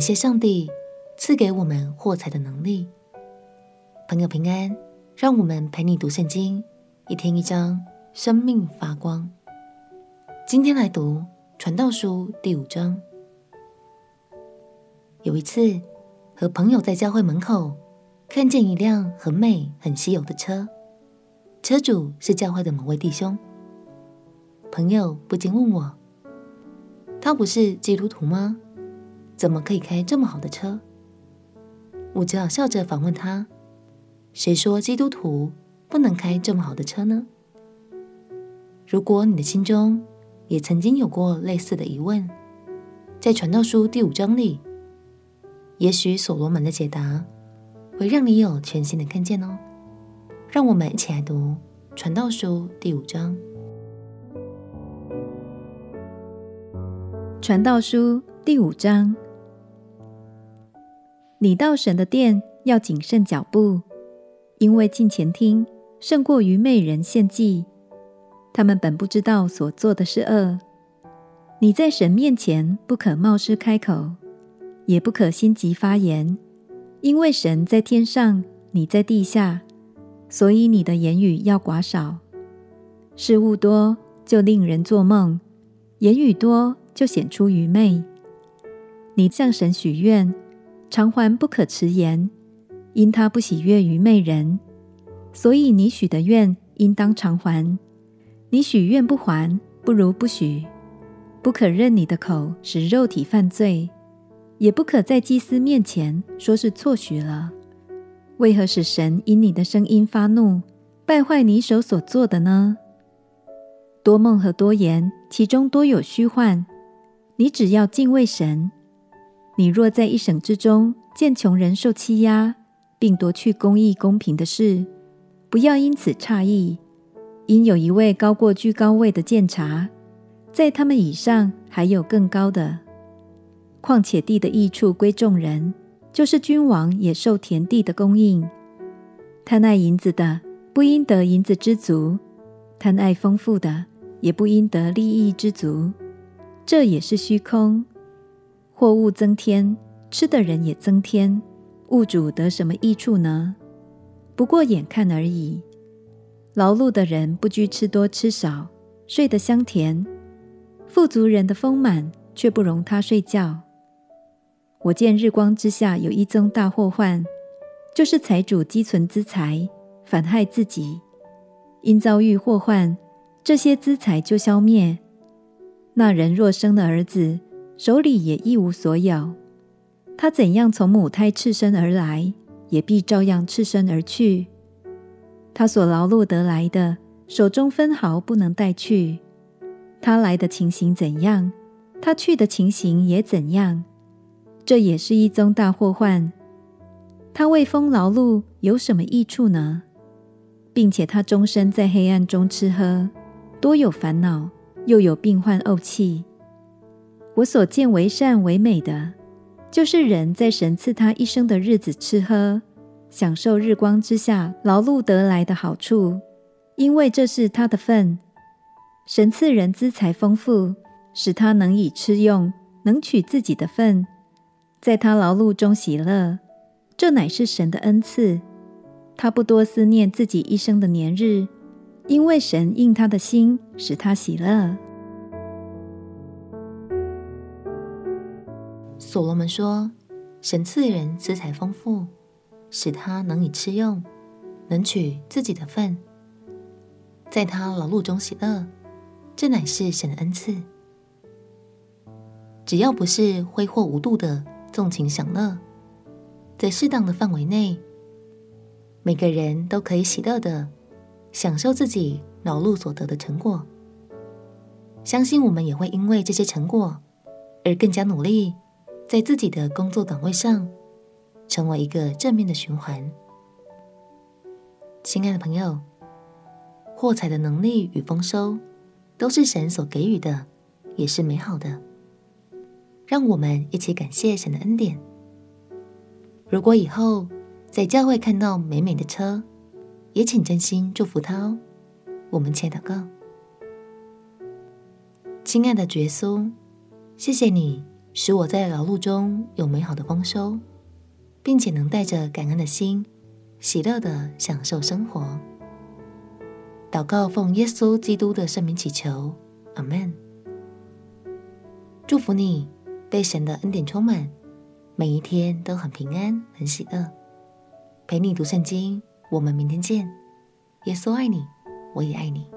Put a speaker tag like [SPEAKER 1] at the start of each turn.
[SPEAKER 1] 感谢上帝赐给我们获财的能力。朋友平安，让我们陪你读圣经，一天一章，生命发光。今天来读传道书第五章。有一次，和朋友在教会门口看见一辆很美、很稀有的车，车主是教会的某位弟兄。朋友不禁问我：“他不是基督徒吗？”怎么可以开这么好的车？我只好笑着反问他：“谁说基督徒不能开这么好的车呢？”如果你的心中也曾经有过类似的疑问，在传道书第五章里，也许所罗门的解答会让你有全新的看见哦。让我们一起来读传道书第五章。
[SPEAKER 2] 传道书第五章。你到神的殿要谨慎脚步，因为近前听胜过愚昧人献祭。他们本不知道所做的是恶。你在神面前不可冒失开口，也不可心急发言，因为神在天上，你在地下，所以你的言语要寡少。事物多就令人做梦，言语多就显出愚昧。你向神许愿。偿还不可迟延，因他不喜悦愚昧人，所以你许的愿应当偿还。你许愿不还，不如不许。不可任你的口使肉体犯罪，也不可在祭司面前说是错许了。为何使神因你的声音发怒，败坏你手所做的呢？多梦和多言，其中多有虚幻。你只要敬畏神。你若在一省之中见穷人受欺压，并夺去公义公平的事，不要因此诧异，因有一位高过居高位的鉴察，在他们以上还有更高的。况且地的益处归众人，就是君王也受田地的供应。贪爱银子的，不应得银子之足；贪爱丰富的，也不应得利益之足。这也是虚空。货物增添，吃的人也增添，物主得什么益处呢？不过眼看而已。劳碌的人不拘吃多吃少，睡得香甜；富足人的丰满却不容他睡觉。我见日光之下有一宗大祸患，就是财主积存资财，反害自己。因遭遇祸患，这些资财就消灭。那人若生了儿子，手里也一无所有，他怎样从母胎赤身而来，也必照样赤身而去。他所劳碌得来的，手中分毫不能带去。他来的情形怎样，他去的情形也怎样。这也是一宗大祸患。他为风劳碌有什么益处呢？并且他终身在黑暗中吃喝，多有烦恼，又有病患怄气。我所见为善为美的，就是人在神赐他一生的日子吃喝，享受日光之下劳碌得来的好处，因为这是他的份。神赐人资财丰富，使他能以吃用，能取自己的份，在他劳碌中喜乐，这乃是神的恩赐。他不多思念自己一生的年日，因为神应他的心，使他喜乐。
[SPEAKER 1] 所罗门说：“神赐人资财丰富，使他能以吃用，能取自己的份，在他劳碌中喜乐，这乃是神的恩赐。只要不是挥霍无度的纵情享乐，在适当的范围内，每个人都可以喜乐的享受自己劳碌所得的成果。相信我们也会因为这些成果而更加努力。”在自己的工作岗位上，成为一个正面的循环。亲爱的朋友，获财的能力与丰收，都是神所给予的，也是美好的。让我们一起感谢神的恩典。如果以后在教会看到美美的车，也请真心祝福他哦。我们且祷告，亲爱的主耶稣，谢谢你。使我在劳碌中有美好的丰收，并且能带着感恩的心，喜乐地享受生活。祷告奉耶稣基督的圣名祈求，阿门。祝福你被神的恩典充满，每一天都很平安、很喜乐。陪你读圣经，我们明天见。耶稣爱你，我也爱你。